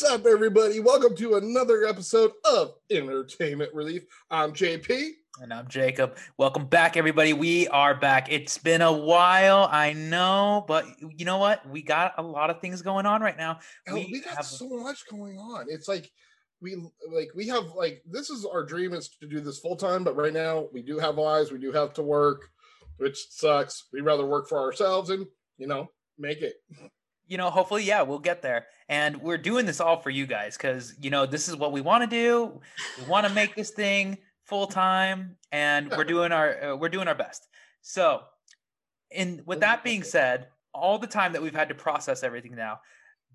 What's up, everybody? Welcome to another episode of Entertainment Relief. I'm JP. And I'm Jacob. Welcome back, everybody. We are back. It's been a while, I know, but you know what? We got a lot of things going on right now. Oh, we, we got have... so much going on. It's like we like we have like this is our dream is to do this full time, but right now we do have lives, we do have to work, which sucks. We'd rather work for ourselves and you know make it you know, hopefully, yeah, we'll get there. And we're doing this all for you guys because, you know, this is what we want to do. We want to make this thing full time and we're doing our uh, we're doing our best. So, in with that being said, all the time that we've had to process everything now,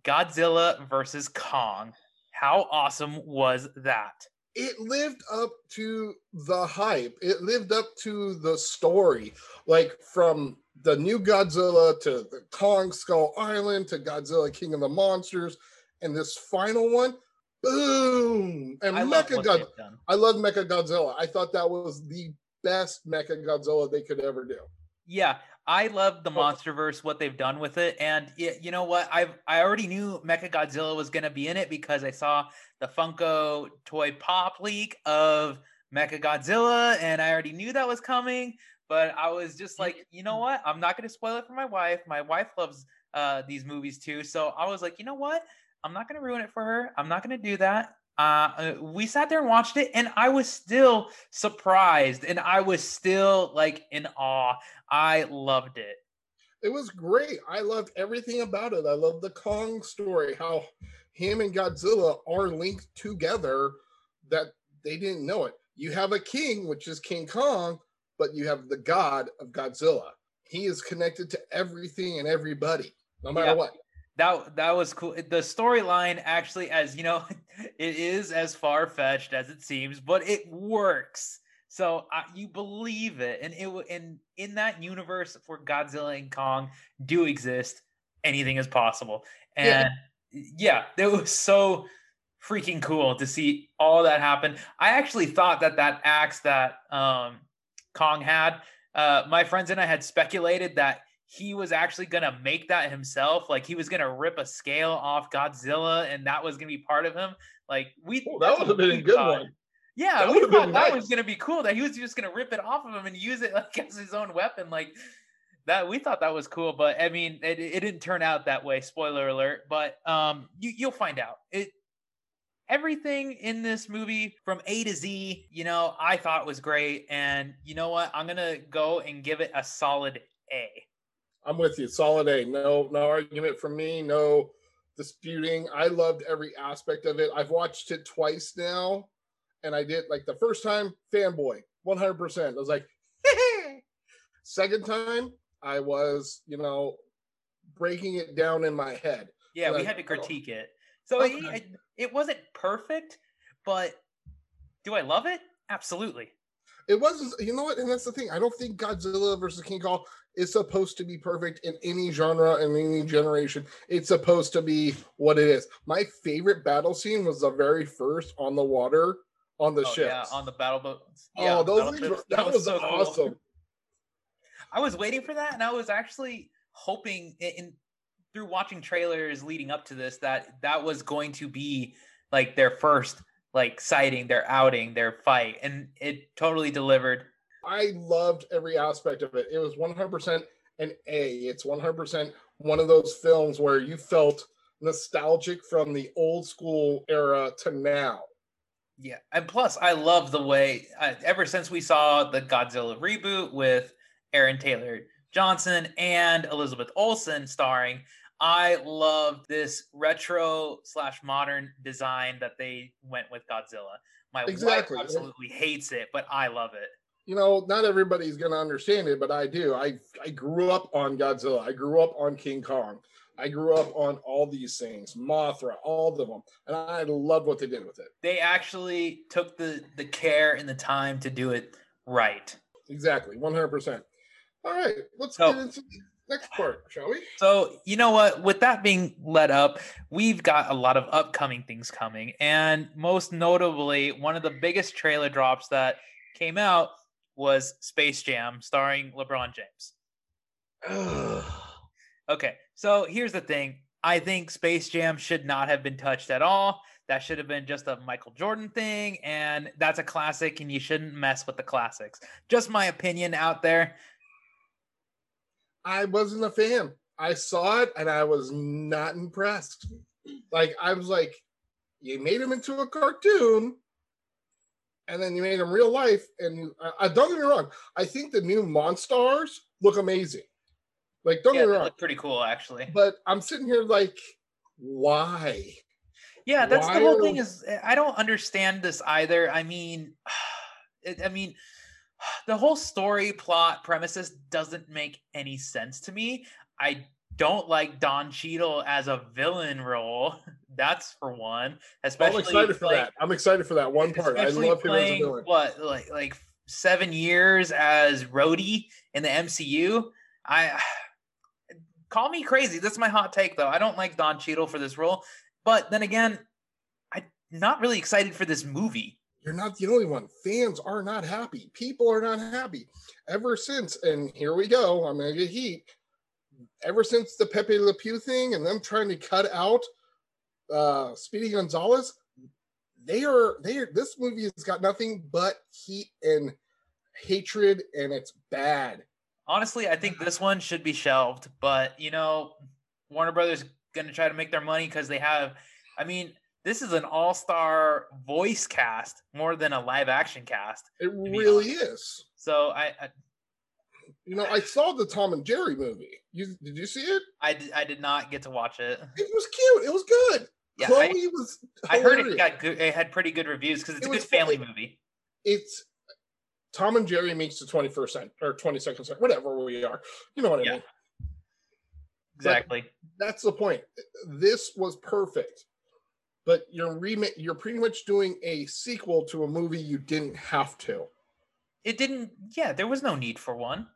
Godzilla versus Kong. How awesome was that? It lived up to the hype. It lived up to the story. Like from the new Godzilla to the Kong Skull Island to Godzilla King of the Monsters, and this final one, boom! And I Mecha Godzilla. I love Mecha Godzilla. I thought that was the best Mecha Godzilla they could ever do. Yeah, I love the. MonsterVerse, what they've done with it, and you know what? I've I already knew Mecha Godzilla was going to be in it because I saw the Funko toy pop leak of Mecha Godzilla, and I already knew that was coming. But I was just like, you know what? I'm not going to spoil it for my wife. My wife loves uh, these movies too, so I was like, you know what? I'm not going to ruin it for her. I'm not going to do that. Uh, uh, we sat there and watched it, and I was still surprised, and I was still like in awe. I loved it. It was great. I loved everything about it. I love the Kong story, how him and Godzilla are linked together that they didn't know it. You have a king, which is King Kong, but you have the god of Godzilla. He is connected to everything and everybody, no matter yeah. what. That that was cool. The storyline actually, as you know, it is as far fetched as it seems, but it works. So uh, you believe it, and it and in that universe where Godzilla and Kong do exist, anything is possible. And yeah, yeah it was so freaking cool to see all that happen. I actually thought that that axe that um, Kong had, uh, my friends and I had speculated that he was actually gonna make that himself. Like he was gonna rip a scale off Godzilla, and that was gonna be part of him. Like we oh, that would have been a good thought. one. Yeah, that we thought that nice. was gonna be cool. That he was just gonna rip it off of him and use it like as his own weapon. Like that, we thought that was cool. But I mean, it, it didn't turn out that way. Spoiler alert. But um, you you'll find out. It everything in this movie from A to Z, you know, I thought was great. And you know what? I'm gonna go and give it a solid A. I'm with you. Solid A. No, no argument from me. No disputing. I loved every aspect of it. I've watched it twice now, and I did like the first time fanboy, 100. percent I was like, second time I was, you know, breaking it down in my head. Yeah, we had to critique oh. it. So okay. it, it wasn't perfect, but do I love it? Absolutely. It wasn't, you know what? And that's the thing. I don't think Godzilla versus King Kong is supposed to be perfect in any genre in any generation. It's supposed to be what it is. My favorite battle scene was the very first on the water on the oh, ship. Yeah, on the battle boats. Oh, yeah, oh, those things were, that, that, was, was so awesome. Cool. I was waiting for that, and I was actually hoping in through watching trailers leading up to this that that was going to be like their first like sighting, their outing, their fight, and it totally delivered. I loved every aspect of it. It was 100% an A. It's 100% one of those films where you felt nostalgic from the old school era to now. Yeah, and plus, I love the way. Uh, ever since we saw the Godzilla reboot with Aaron Taylor Johnson and Elizabeth Olsen starring, I love this retro slash modern design that they went with Godzilla. My exactly. wife absolutely hates it, but I love it. You know, not everybody's going to understand it, but I do. I I grew up on Godzilla. I grew up on King Kong. I grew up on all these things, Mothra, all of them, and I love what they did with it. They actually took the the care and the time to do it right. Exactly, one hundred percent. All right, let's so, get into next part, shall we? So, you know what? With that being led up, we've got a lot of upcoming things coming. And most notably, one of the biggest trailer drops that came out was Space Jam starring LeBron James. okay, so here's the thing I think Space Jam should not have been touched at all. That should have been just a Michael Jordan thing. And that's a classic, and you shouldn't mess with the classics. Just my opinion out there. I wasn't a fan. I saw it and I was not impressed. Like, I was like, you made him into a cartoon and then you made them real life. And I, uh, uh, don't get me wrong, I think the new Monstars look amazing. Like, don't yeah, get me wrong, pretty cool actually. But I'm sitting here like, why? Yeah, that's why the whole thing. Is eh, I don't understand this either. I mean, I mean, the whole story plot premises doesn't make any sense to me. I don't like Don Cheadle as a villain role. That's for one. Especially I'm excited for like, that. I'm excited for that one part. I love him as a villain. What like like seven years as Rhodey in the MCU? I call me crazy. That's my hot take though. I don't like Don Cheadle for this role. But then again, I'm not really excited for this movie. You're not the only one. Fans are not happy. People are not happy. Ever since, and here we go, I'm gonna get heat. Ever since the Pepe Le Pew thing and them trying to cut out uh Speedy Gonzales, they are they are this movie has got nothing but heat and hatred and it's bad. Honestly, I think this one should be shelved, but you know, Warner Brothers going to try to make their money because they have I mean, this is an all-star voice cast more than a live action cast. It really is. So I, I you know, I saw the Tom and Jerry movie. You did you see it? I did, I did not get to watch it. It was cute. It was good. Yeah, Chloe I, was. I heard it got good. It had pretty good reviews because it's it a good family movie. It's Tom and Jerry meets the 21st century or 22nd century, whatever we are. You know what I yeah. mean? Exactly. But that's the point. This was perfect. But you're you're pretty much doing a sequel to a movie you didn't have to. It didn't yeah, there was no need for one.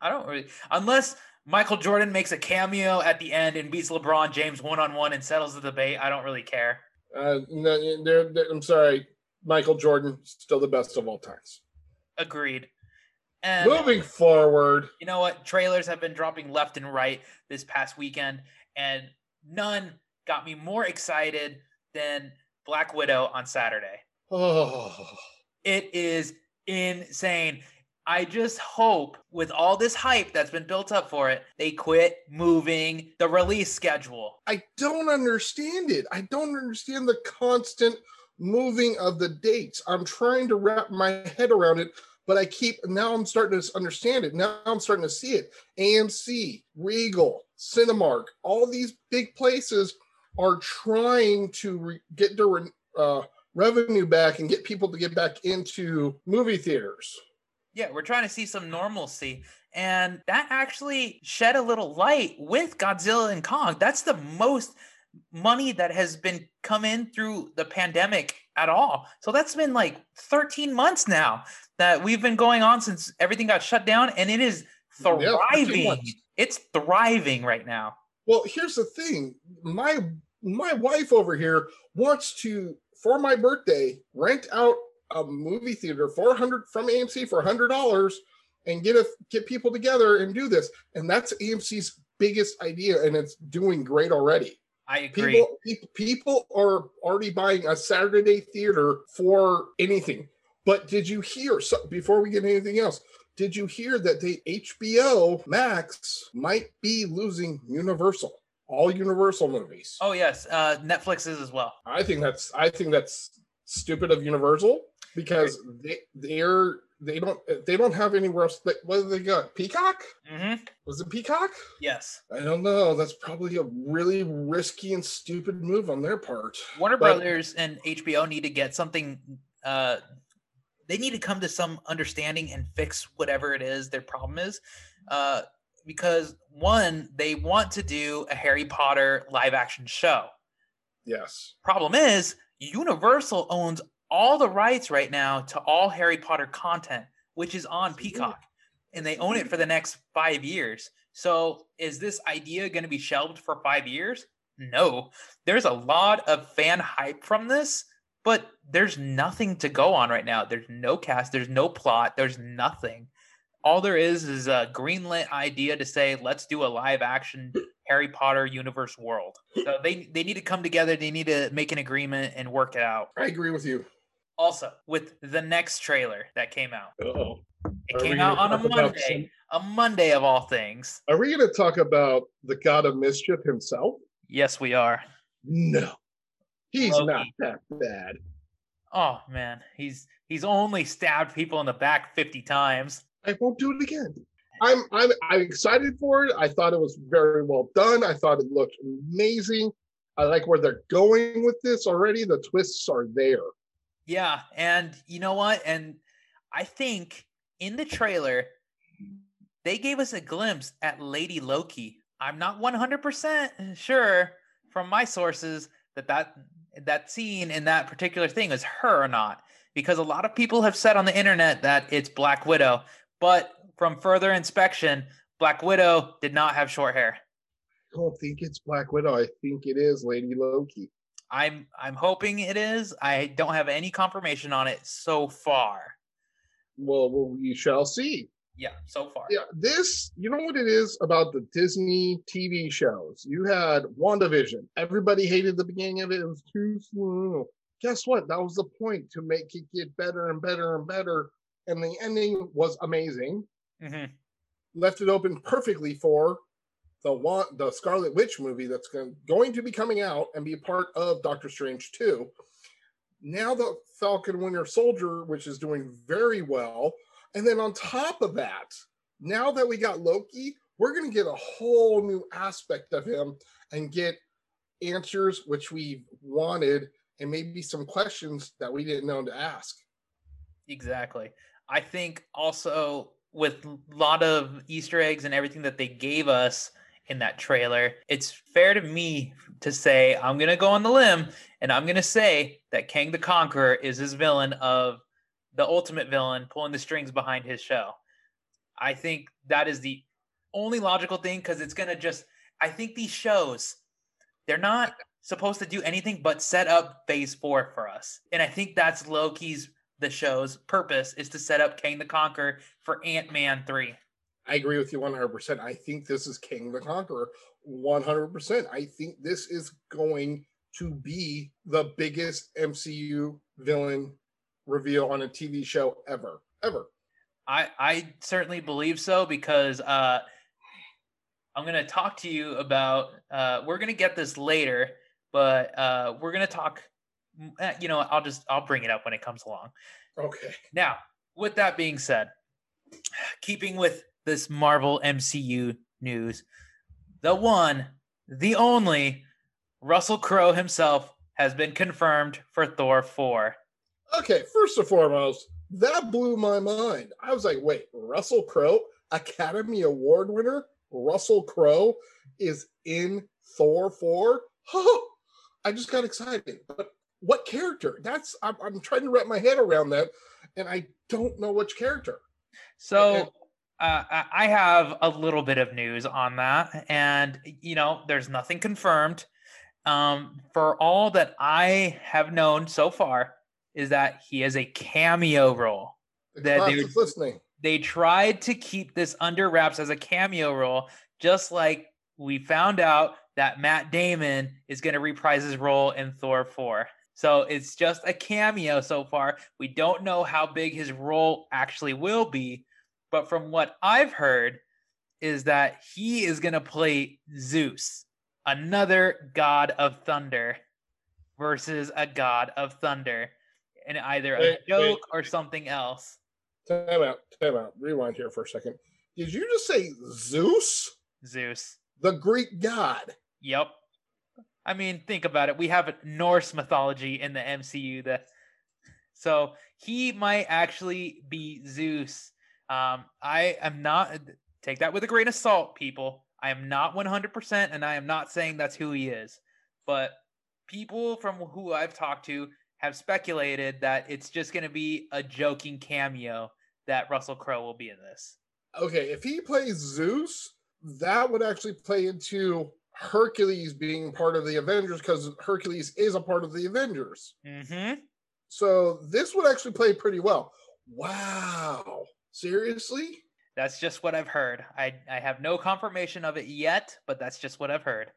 I don't really unless Michael Jordan makes a cameo at the end and beats LeBron James one on one and settles the debate. I don't really care. Uh, no, they're, they're, I'm sorry, Michael Jordan still the best of all times. Agreed. And moving forward, you know what? Trailers have been dropping left and right this past weekend, and none got me more excited than Black Widow on Saturday. Oh, it is insane. I just hope with all this hype that's been built up for it, they quit moving the release schedule. I don't understand it. I don't understand the constant moving of the dates. I'm trying to wrap my head around it, but I keep now I'm starting to understand it. Now I'm starting to see it. AMC, Regal, Cinemark, all these big places are trying to re- get their uh, revenue back and get people to get back into movie theaters. Yeah, we're trying to see some normalcy. And that actually shed a little light with Godzilla and Kong. That's the most money that has been come in through the pandemic at all. So that's been like 13 months now that we've been going on since everything got shut down and it is thriving. Yeah, it's thriving right now. Well, here's the thing. My my wife over here wants to for my birthday rent out a movie theater 400 from AMC for $100 and get a get people together and do this. And that's AMC's biggest idea and it's doing great already. I agree. People, people, people are already buying a Saturday theater for anything. But did you hear so before we get anything else? Did you hear that the HBO Max might be losing Universal? All Universal movies. Oh yes, uh, Netflix is as well. I think that's I think that's stupid of Universal because they they're they don't they don't have anywhere else. That, what do they got? Peacock? Mm-hmm. Was it Peacock? Yes. I don't know. That's probably a really risky and stupid move on their part. Warner but, Brothers and HBO need to get something. Uh, they need to come to some understanding and fix whatever it is their problem is. Uh, because one, they want to do a Harry Potter live action show. Yes. Problem is, Universal owns all the rights right now to all Harry Potter content, which is on Peacock, and they own it for the next five years. So, is this idea going to be shelved for five years? No. There's a lot of fan hype from this, but there's nothing to go on right now. There's no cast, there's no plot, there's nothing. All there is is a greenlit idea to say, let's do a live action Harry Potter universe world. So they they need to come together. They need to make an agreement and work it out. I agree with you. Also, with the next trailer that came out, oh it Are came out on a talk about Monday, a Monday of all things. Are we going to talk about the god of mischief himself? Yes, we are. No, he's Loki. not that bad. Oh man, he's he's only stabbed people in the back fifty times. I won't do it again. I'm I'm I'm excited for it. I thought it was very well done. I thought it looked amazing. I like where they're going with this already. The twists are there. Yeah, and you know what? And I think in the trailer they gave us a glimpse at Lady Loki. I'm not 100% sure from my sources that that that scene in that particular thing is her or not because a lot of people have said on the internet that it's Black Widow, but from further inspection, Black Widow did not have short hair. I don't think it's Black Widow. I think it is Lady Loki. I'm I'm hoping it is. I don't have any confirmation on it so far. Well, well, we shall see. Yeah, so far. Yeah, this, you know what it is about the Disney TV shows? You had WandaVision. Everybody hated the beginning of it. It was too slow. Guess what? That was the point to make it get better and better and better. And the ending was amazing. hmm Left it open perfectly for the one, the Scarlet Witch movie that's going, to be coming out and be part of Doctor Strange 2. Now the Falcon Winter Soldier, which is doing very well. And then on top of that, now that we got Loki, we're going to get a whole new aspect of him and get answers which we wanted and maybe some questions that we didn't know to ask. Exactly. I think also with a lot of Easter eggs and everything that they gave us in that trailer, it's fair to me to say I'm gonna go on the limb and I'm gonna say that Kang the Conqueror is his villain of the ultimate villain pulling the strings behind his show. I think that is the only logical thing because it's gonna just I think these shows they're not supposed to do anything but set up phase four for us. And I think that's Loki's the show's purpose is to set up Kang the Conqueror for Ant-Man 3. I agree with you 100%. I think this is King the Conqueror 100%. I think this is going to be the biggest MCU villain reveal on a TV show ever. Ever. I I certainly believe so because uh I'm going to talk to you about uh we're going to get this later, but uh we're going to talk eh, you know, I'll just I'll bring it up when it comes along. Okay. Now, with that being said, keeping with this Marvel MCU news, the one, the only Russell Crowe himself has been confirmed for Thor 4. Okay, first and foremost, that blew my mind. I was like, wait, Russell Crowe, Academy Award winner, Russell Crowe is in Thor 4? I just got excited. But what character? That's I'm, I'm trying to wrap my head around that, and I don't know which character. So uh, I have a little bit of news on that, and you know, there's nothing confirmed. Um, for all that I have known so far, is that he has a cameo role. The That they- is listening. They tried to keep this under wraps as a cameo role, just like we found out that Matt Damon is going to reprise his role in Thor 4. So it's just a cameo so far. We don't know how big his role actually will be, but from what I've heard is that he is going to play Zeus, another god of thunder versus a god of thunder in either a Wait, wait. joke or something else. Time out. Time out. Rewind here for a second. Did you just say Zeus, Zeus. the Greek god? Yep. I mean, think about it. We have Norse mythology in the MCU that so he might actually be Zeus. Um, I am not take that with a grain of salt, people. I am not 100% and I am not saying that's who he is. But people from who I've talked to have speculated that it's just going to be a joking cameo that Russell Crowe will be in this. Okay, if he plays Zeus, that would actually play into Hercules being part of the Avengers because Hercules is a part of the Avengers. Mhm. So this would actually play pretty well. Wow. Seriously? That's just what I've heard. I I have no confirmation of it yet, but that's just what I've heard.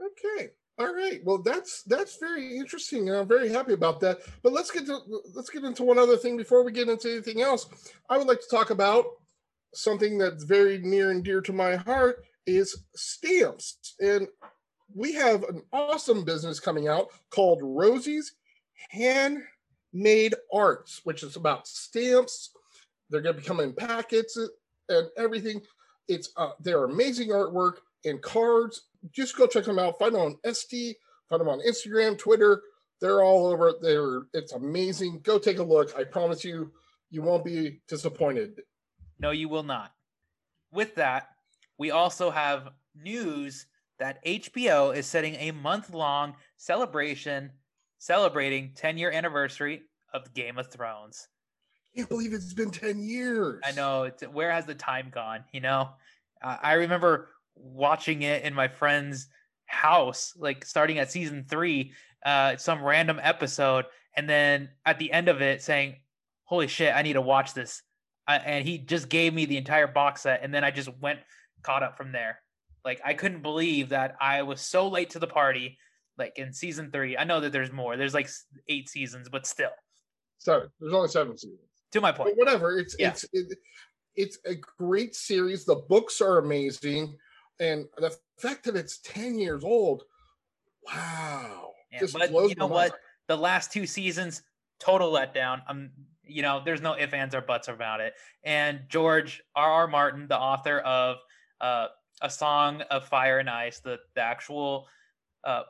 Okay. All right. Well, that's that's very interesting, and I'm very happy about that. But let's get to let's get into one other thing before we get into anything else. I would like to talk about something that's very near and dear to my heart is stamps, and we have an awesome business coming out called Rosie's Handmade Arts, which is about stamps. They're going to be coming in packets and everything. It's uh, they're amazing artwork and cards just go check them out. Find them on Etsy, find them on Instagram, Twitter. They're all over there. It's amazing. Go take a look. I promise you, you won't be disappointed. No, you will not. With that, we also have news that HBO is setting a month long celebration celebrating 10 year anniversary of Game of Thrones. I can't believe it's been 10 years. I know. It's, where has the time gone? You know, uh, I remember watching it in my friend's house, like starting at season three, uh, some random episode, and then at the end of it saying, "Holy shit, I need to watch this," uh, and he just gave me the entire box set, and then I just went caught up from there. Like I couldn't believe that I was so late to the party. Like in season three, I know that there's more. There's like eight seasons, but still. Seven. There's only seven seasons. To my point. But whatever. It's yeah. it's it, it's a great series. The books are amazing and the fact that it's 10 years old wow yeah, but you know what the last two seasons total letdown i'm you know there's no ifs ands or buts about it and george r r martin the author of uh, a song of fire and ice the, the actual uh,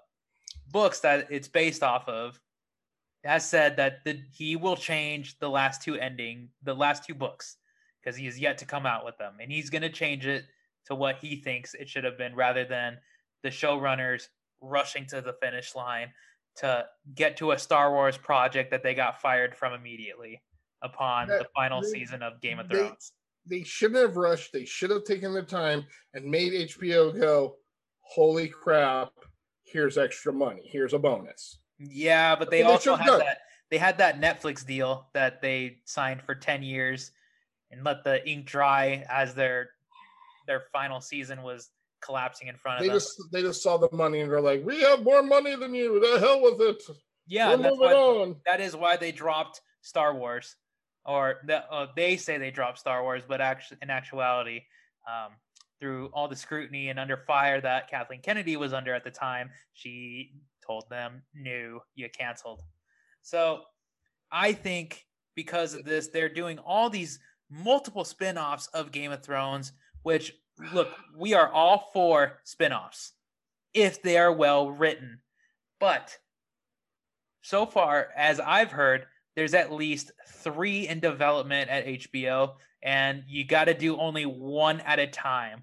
books that it's based off of has said that the, he will change the last two ending the last two books because he has yet to come out with them and he's going to change it to what he thinks it should have been rather than the showrunners rushing to the finish line to get to a Star Wars project that they got fired from immediately upon the final they, season of Game of Thrones. They, they shouldn't have rushed. They should have taken their time and made HBO go, holy crap, here's extra money. Here's a bonus. Yeah, but they also had done. that they had that Netflix deal that they signed for 10 years and let the ink dry as their their final season was collapsing in front of they them. Just, they just saw the money and they're like, "We have more money than you. The hell with it." Yeah, that's why, on. that is why they dropped Star Wars, or the, uh, they say they dropped Star Wars, but actually, in actuality, um, through all the scrutiny and under fire that Kathleen Kennedy was under at the time, she told them, "No, you canceled." So, I think because of this, they're doing all these multiple spin-offs of Game of Thrones which look, we are all for spin-offs if they are well written. But so far as I've heard, there's at least 3 in development at HBO and you got to do only one at a time.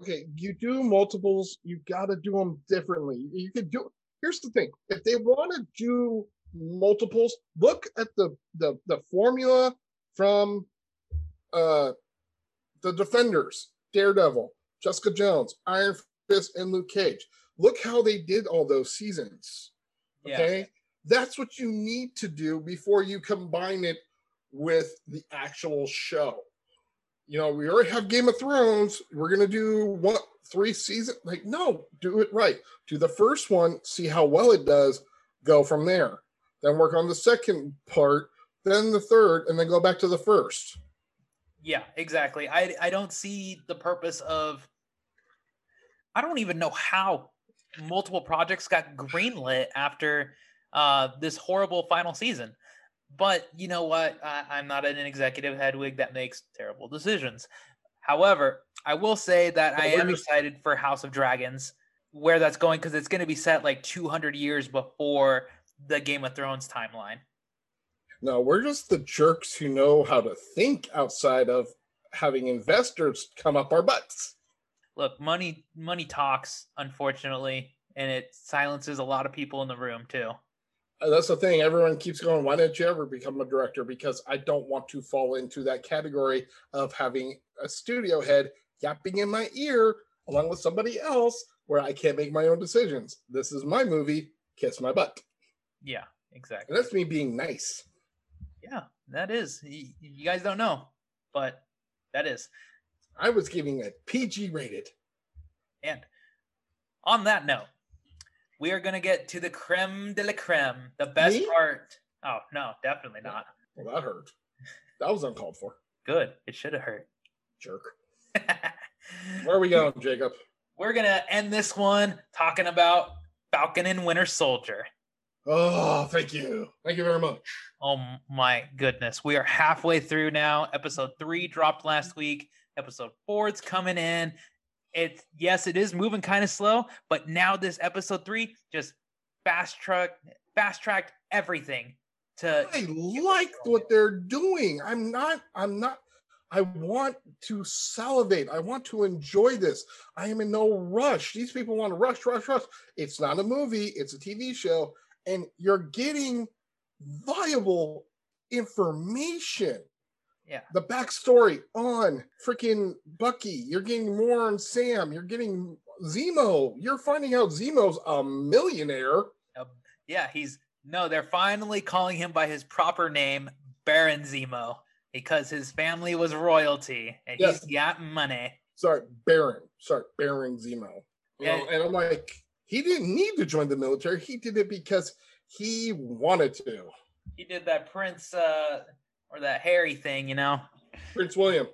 Okay, you do multiples, you got to do them differently. You could do Here's the thing. If they want to do multiples, look at the the the formula from uh the Defenders, Daredevil, Jessica Jones, Iron Fist, and Luke Cage. Look how they did all those seasons. Okay. Yeah. That's what you need to do before you combine it with the actual show. You know, we already have Game of Thrones. We're gonna do what three seasons? Like, no, do it right. Do the first one, see how well it does, go from there. Then work on the second part, then the third, and then go back to the first. Yeah, exactly. I I don't see the purpose of I don't even know how multiple projects got greenlit after uh, this horrible final season. But you know what? I, am not an executive Hedwig that makes terrible decisions. However, I will say that I am excited for House of Dragons, where that's going, because it's going to be set like 200 years before the Game of Thrones timeline. No, we're just the jerks who know how to think outside of having investors come up our butts. Look, money money talks, unfortunately, and it silences a lot of people in the room too. Uh, that's the thing. Everyone keeps going, why didn't you ever become a director? Because I don't want to fall into that category of having a studio head yapping in my ear along with somebody else where I can't make my own decisions. This is my movie, kiss my butt. Yeah, exactly. And that's me being nice. Yeah, that is. You guys don't know, but that is. I was giving it PG rated. And on that note, we are going to get to the creme de la creme, the best Me? part. Oh, no, definitely not. Well, that hurt. That was uncalled for. Good. It should have hurt. Jerk. Where are we going, Jacob? We're going to end this one talking about Falcon and Winter Soldier. Oh, thank you. Thank you very much. Oh my goodness. We are halfway through now. Episode three dropped last week. Episode four's coming in. It's yes, it is moving kind of slow, but now this episode three just fast track fast tracked everything to I like what they're doing. I'm not, I'm not, I want to salivate. I want to enjoy this. I am in no rush. These people want to rush, rush, rush. It's not a movie, it's a TV show, and you're getting viable information. Yeah. The backstory on freaking Bucky. You're getting more on Sam. You're getting Zemo. You're finding out Zemo's a millionaire. yeah, he's no, they're finally calling him by his proper name, Baron Zemo, because his family was royalty and Yes. he's got money. sorry, Baron, sorry, Baron Zemo. You know, Yeah. and I'm like, he didn't need to join the military. He did it because he wanted to. He did that Prince uh or that Harry thing, you know. Prince William,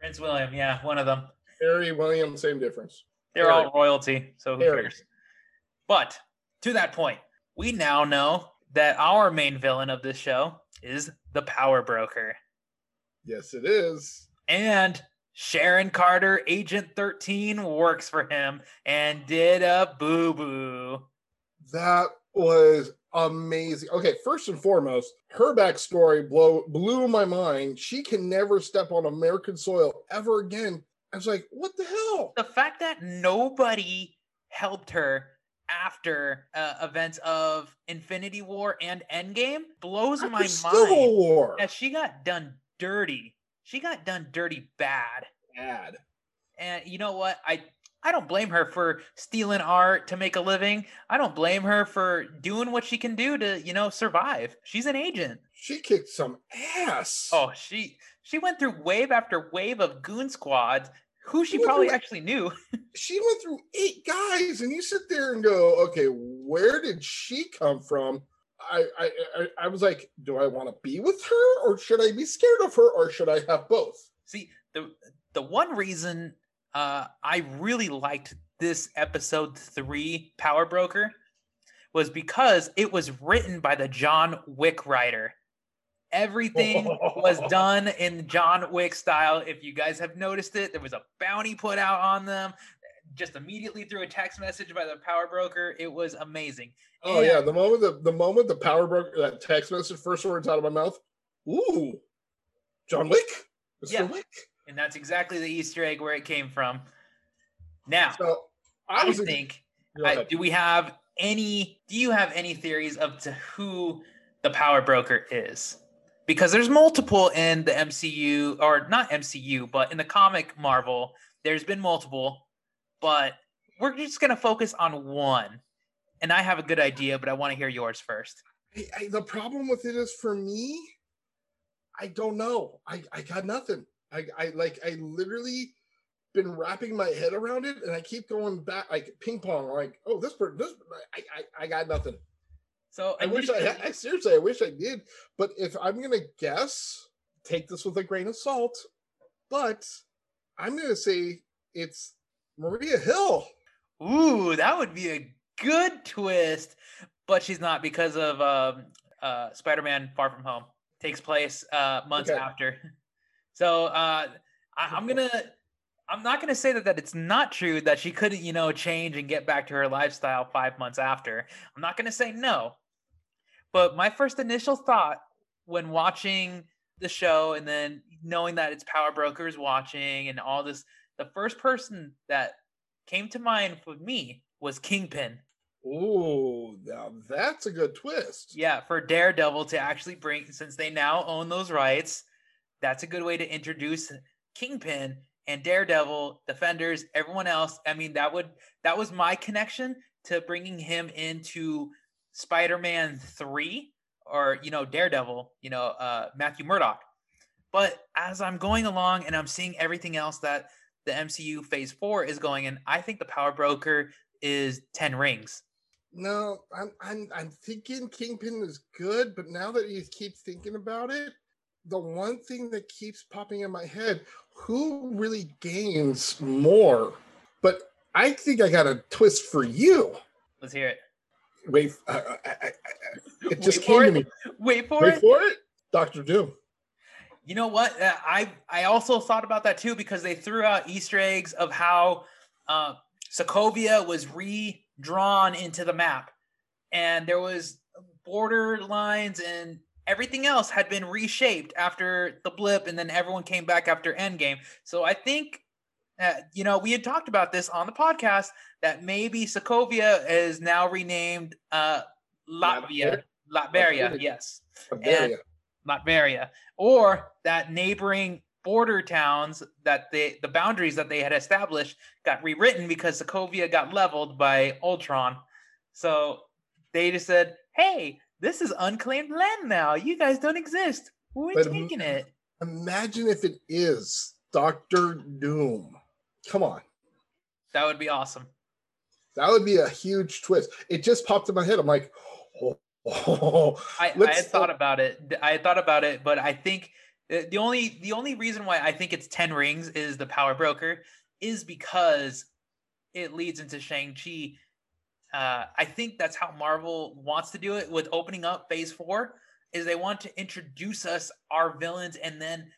Prince William, yeah, one of them. Harry William, same difference. They're Harry. all royalty, so who Harry. cares? But to that point, we now know that our main villain of this show is the Power Broker. Yes, it is. And Sharon Carter, Agent 13, works for him and did a boo boo. That was amazing. Okay, first and foremost, her backstory blow blew my mind. She can never step on American soil ever again. I was like, what the hell? The fact that nobody helped her after uh, events of Infinity War and Endgame blows After my Civil mind. War. That she got done dirty. She got done dirty bad. Bad. And you know what? I I don't blame her for stealing art to make a living. I don't blame her for doing what she can do to, you know, survive. She's an agent. She kicked some ass. Oh, she she went through wave after wave of goon squads who she Well, probably right. actually knew. she went through eight guys, and you sit there and go, okay, where did she come from? I I I, I was like, do I want to be with her, or should I be scared of her, or should I have both? See, the the one reason uh, I really liked this episode three Power Broker was because it was written by the John Wick writer. Everything was done in John Wick style. If you guys have noticed it, there was a bounty put out on them. Just immediately through a text message by the Power Broker. It was amazing. Oh And- yeah, the moment the, the moment the power broker that text message first words out of my mouth. Ooh, John Wick, Mr. Yeah. Wick. And that's exactly the Easter egg where it came from. Now, So I think I, uh, do we have any do you have any theories of to who the power broker is because there's multiple in the mcu or not mcu but in the comic marvel there's been multiple but we're just going to focus on one and i have a good idea but i want to hear yours first I, I, the problem with it is for me, I don't know. I, I got nothing. I, I like I literally been wrapping my head around it, and I keep going back like ping pong. Like, oh, this person, this I, I, I got nothing. so I wish I, had, I seriously, I wish I did. But if I'm gonna guess, take this with a grain of salt. But I'm gonna say it's Maria Hill. Ooh, that would be a good twist, but she's not because of um, uh, Spider-Man: Far From Home takes place uh, months Okay. after. So uh, I, I'm gonna, I'm not gonna say that that it's not true that she couldn't, you know, change and get back to her lifestyle five months after. I'm not gonna say no, but my first initial thought when watching the show and then knowing that it's Power Brokers watching and all this, the first person that came to mind for me was Kingpin. Oh, now that's a good twist. Yeah, for Daredevil to actually bring, since they now own those rights, that's a good way to introduce Kingpin and Daredevil, Defenders, everyone else. I mean, that would that was my connection to bringing him into Spider-Man three or you know Daredevil, you know uh, Matthew Murdock. But as I'm going along and I'm seeing everything else that the MCU Phase Four is going, and I think the Power Broker is Ten Rings. No, I'm I'm I'm thinking Kingpin is good, but now that you keep thinking about it, the one thing that keeps popping in my head, who really gains more? But I think I got a twist for you. Let's hear it. Wait, I, I, I, it just Wait came to it. me. Wait for Wait it. for it, Doctor Doom. You know what? Uh, I I also thought about that too because they threw out Easter eggs of how uh, Sokovia was redrawn into the map, and there was border lines and everything else had been reshaped after the blip, and then everyone came back after Endgame. So I think. Uh, you know, we had talked about this on the podcast that maybe Sokovia is now renamed uh, Latvia. Latveria, Latveria. yes. Bavaria. Latveria, or that neighboring border towns that they the boundaries that they had established got rewritten because Sokovia got leveled by Ultron. So they just said, "Hey, this is unclaimed land now. You guys don't exist. We're But- taking it." Imagine if it is Doctor Doom. Come on. That would be awesome. That would be a huge twist. It just popped in my head. I'm like, oh, oh. I, I had thought about it. I had thought about it, but I think uh, the only the only reason why I think it's ten rings is the power broker is because it leads into Shang Chi. Uh, I think that's how Marvel wants to do it with opening up Phase Four. Is they want to introduce us our villains and then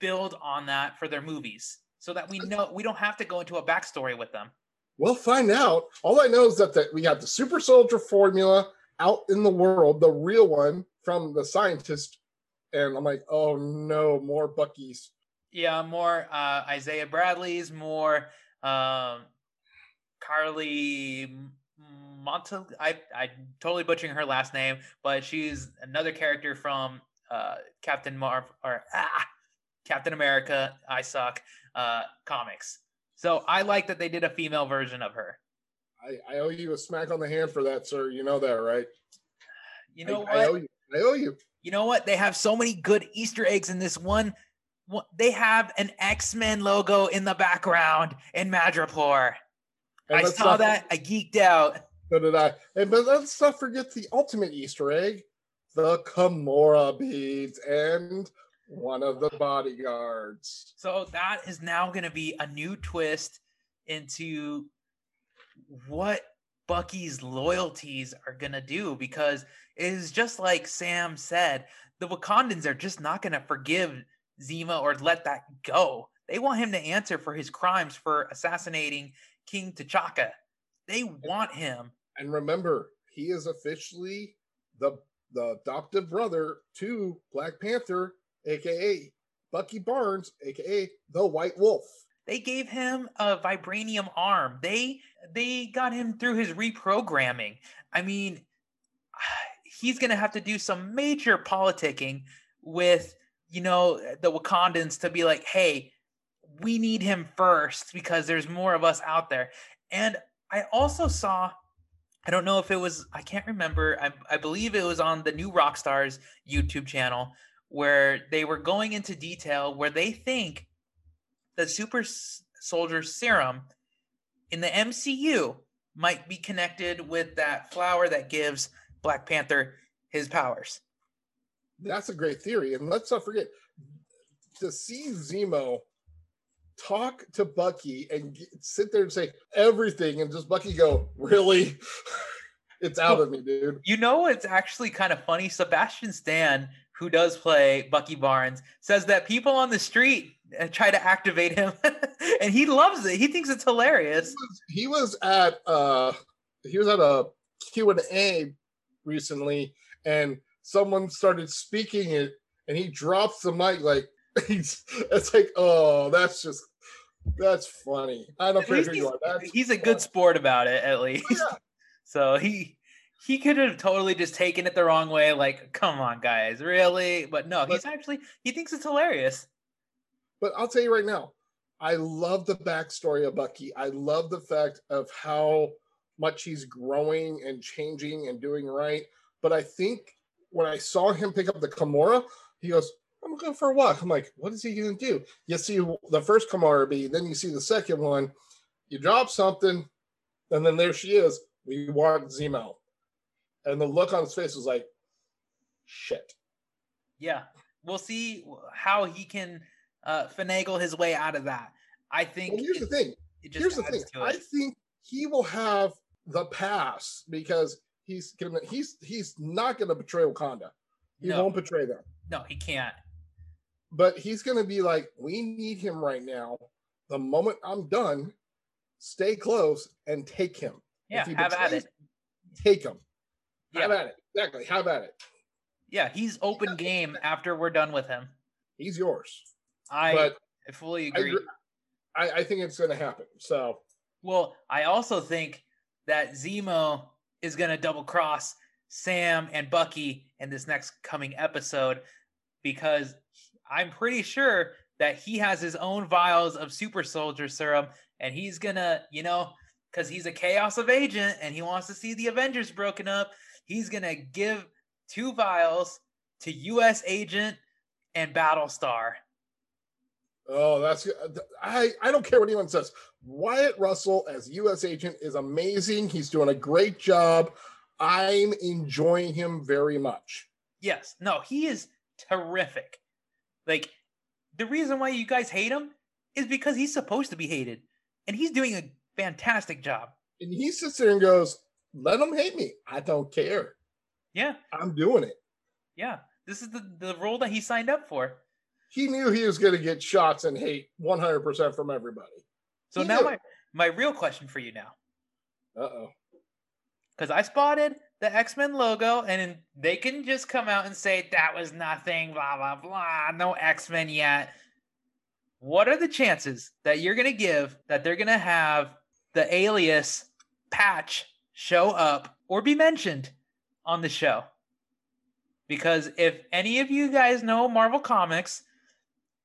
build on that for their movies, so that we know we don't have to go into a backstory with them. We'll find out. All I know is that the, we got the super soldier formula out in the world, the real one from the scientist. And I'm like, oh no, more Bucky's. Yeah, more uh, Isaiah Bradley's, more um, Karli Monta. I I totally butchering her last name, but she's another character from uh, Captain Marv or ah, Captain America. I suck uh, comics. So I like that they did a female version of her. I, I owe you a smack on the hand for that, sir. You know that, right? You know I, I owe what? you. I owe you. You know what? They have so many good Easter eggs in this one. They have an X Men logo in the background in Madripoor. And I saw that. I geeked out. So did I. And but let's not forget the ultimate Easter egg, the Kimoyo beads and one of the bodyguards. So that is now going to be a new twist into what Bucky's loyalties are going to do because it is just like Sam said, the Wakandans are just not going to forgive Zemo or let that go. They want him to answer for his crimes for assassinating King T'Chaka. They want him. And remember, he is officially the the adoptive brother to Black Panther, aka Bucky Barnes, aka the White Wolf. They gave him a vibranium arm. They they got him through his reprogramming. I mean, he's going to have to do some major politicking with, you know, the Wakandans to be like, "Hey, we need him first because there's more of us out there." And I also saw I don't know if it was I can't remember. I I believe it was on the New Rockstars YouTube channel where they were going into detail where they think the super soldier serum in the MCU might be connected with that flower that gives Black Panther his powers. That's a great theory. And let's not forget to see Zemo talk to Bucky and g- sit there and say everything, and just Bucky go, Really? it's out of me, dude. You know, it's actually kind of funny. Sebastian Stan, who does play Bucky Barnes, says that people on the street uh, try to activate him, and he loves it. He thinks it's hilarious. He was at uh he was at a Q&A recently and someone started speaking it and he drops the mic like he's it's like oh that's just that's funny. I don't At care who he's, you are. That's he's a good sport about it, at least. yeah. So he he could have totally just taken it the wrong way, like, come on, guys, really? But no, he's actually he thinks it's hilarious. But I'll tell you right now, I love the backstory of Bucky. I love the fact of how much he's growing and changing and doing right. But I think when I saw him pick up the Kimoyo, he goes, I'm go for a walk. I'm like, what is he gonna do? You see the first Kimoyo then you see the second one. You drop something, and then there she is. We want Zemo, and the look on his face was like, shit. Yeah, we'll see how he can uh, finagle his way out of that. I think. Well, here's the thing. Here's the thing. I think he will have the pass because he's gonna he's he's not gonna betray Wakanda. He no. won't betray them. No, he can't. But he's gonna be like, we need him right now. The moment I'm done, stay close and take him. Yeah, have betrays, at it. Take him. Yeah. Have at it. Exactly. Have at it. Yeah, he's open game after we're done with him. He's yours. I but fully agree. I, I think it's going to happen. So, well, I also think that Zemo is going to double cross Sam and Bucky in this next coming episode because I'm pretty sure that he has his own vials of super soldier serum and he's to, you know, because he's a chaos of agent and he wants to see the Avengers broken up, he's to give two vials to US agent and Battlestar. Oh, that's uh, I. I don't care what anyone says. Wyatt Russell as U.S. agent is amazing. He's doing a great job. I'm enjoying him very much. Yes. No, he is terrific. Like the reason why you guys hate him is because he's supposed to be hated, and he's doing a fantastic job. And he sits there and goes, "Let them hate me. I don't care. Yeah, I'm doing it. Yeah, this is the the role that he signed up for." he knew he was going to get shots and hate 100% from everybody. So he now my my real question for you now. Uh-oh. Cuz I spotted the X-Men logo and they can just come out and say that was nothing blah blah blah no X-Men yet. What are the chances that you're going to give that they're going to have the alias patch show up or be mentioned on the show? Because if any of you guys know Marvel Comics,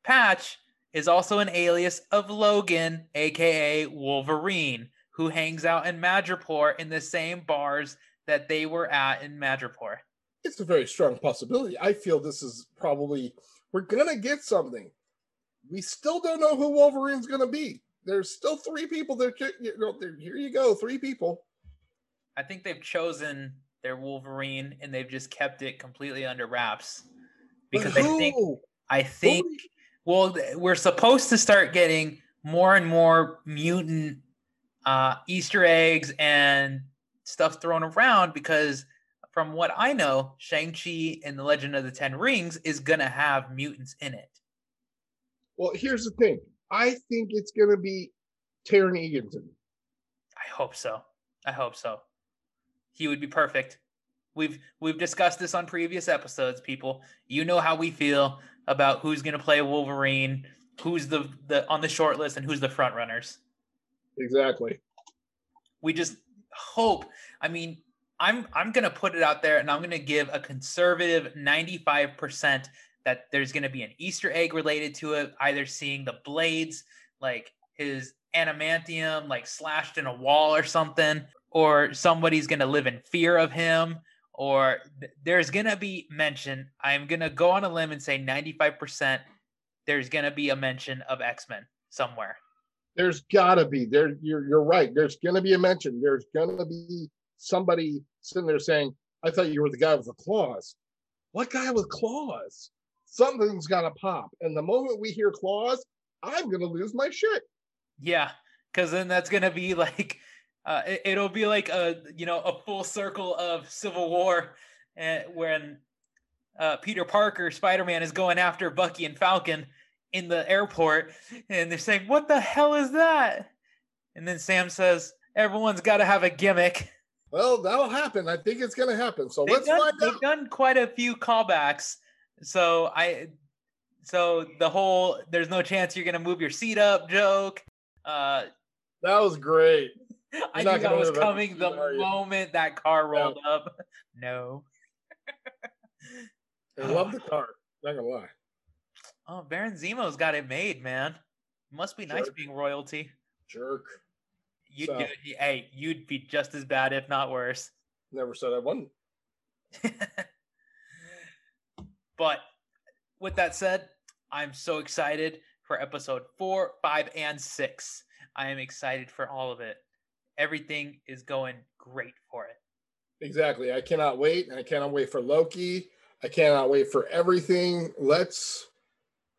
Patch is also an alias of Logan, aka Wolverine, who hangs out in Madripoor in the same bars that they were at in Madripoor. It's a very strong possibility. I feel this is probably we're gonna get something. We still don't know who Wolverine's gonna be. There's still three people that you know, here you go, three people. I think they've chosen their Wolverine and they've just kept it completely under wraps because I think I think well, we're supposed to start getting more and more mutant uh, Easter eggs and stuff thrown around because, from what I know, Shang-Chi and the Legend of the Ten Rings is going to have mutants in it. Well, here's the thing I think it's going to be Taron Egerton. I hope so. I hope so. He would be perfect. We've we've discussed this on previous episodes, people. You know how we feel about who's going to play Wolverine, who's the the on the short list, and who's the front runners. Exactly. We just hope. I mean, I'm I'm going to put it out there, and I'm going to give a conservative 95 percent that there's going to be an Easter egg related to it, either seeing the blades, like his adamantium, like slashed in a wall or something, or somebody's going to live in fear of him or th- there's going to be mention. I'm going to go on a limb and say 95% there's going to be a mention of X-Men somewhere. There's got to be. There you're you're right. There's to be a mention. There's to be somebody sitting there saying, "I thought you were the guy with the claws." What guy with claws? Something's got to pop. And the moment we hear claws, I'm to lose my shit. Yeah, cuz then that's to be like uh, it, will be like a you know a full circle of Civil War, and eh, when uh, Peter Parker, Spider Man, is going after Bucky and Falcon in the airport, and they're saying, "What the hell is that?" And then Sam says, "Everyone's got to have a gimmick." Well, that'll happen. I think it's going to happen. So they've let's done, find out. They've done quite a few callbacks. So I, so the whole "there's no chance you're going to move your seat up" joke. Uh, that was great. I knew that was coming the moment that car rolled up. No. I love the car. Not gonna lie. Oh, Baron Zemo's got it made, man. Must be Jerk. nice being royalty. Jerk. You, so. hey, you'd be just as bad, if not worse. Never said I wouldn't. but with that said, I'm so excited for episode four, five, and six. I am excited for all of it. Everything is going great for it. Exactly. I cannot wait. And I cannot wait for Loki. I cannot wait for everything. Let's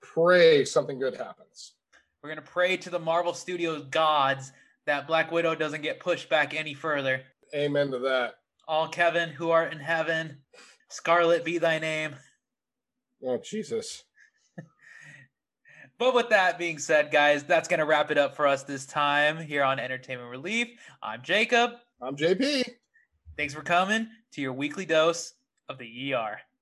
pray something good happens. We're going to pray to the Marvel Studios gods that Black Widow doesn't get pushed back any further. Amen to that. All Kevin who art in heaven, Scarlet be thy name. Oh, Jesus. but with that being said, guys, that's going to wrap it up for us this time here on Entertainment Relief. I'm Jacob. I'm JP. Thanks for coming to your weekly dose of the ER.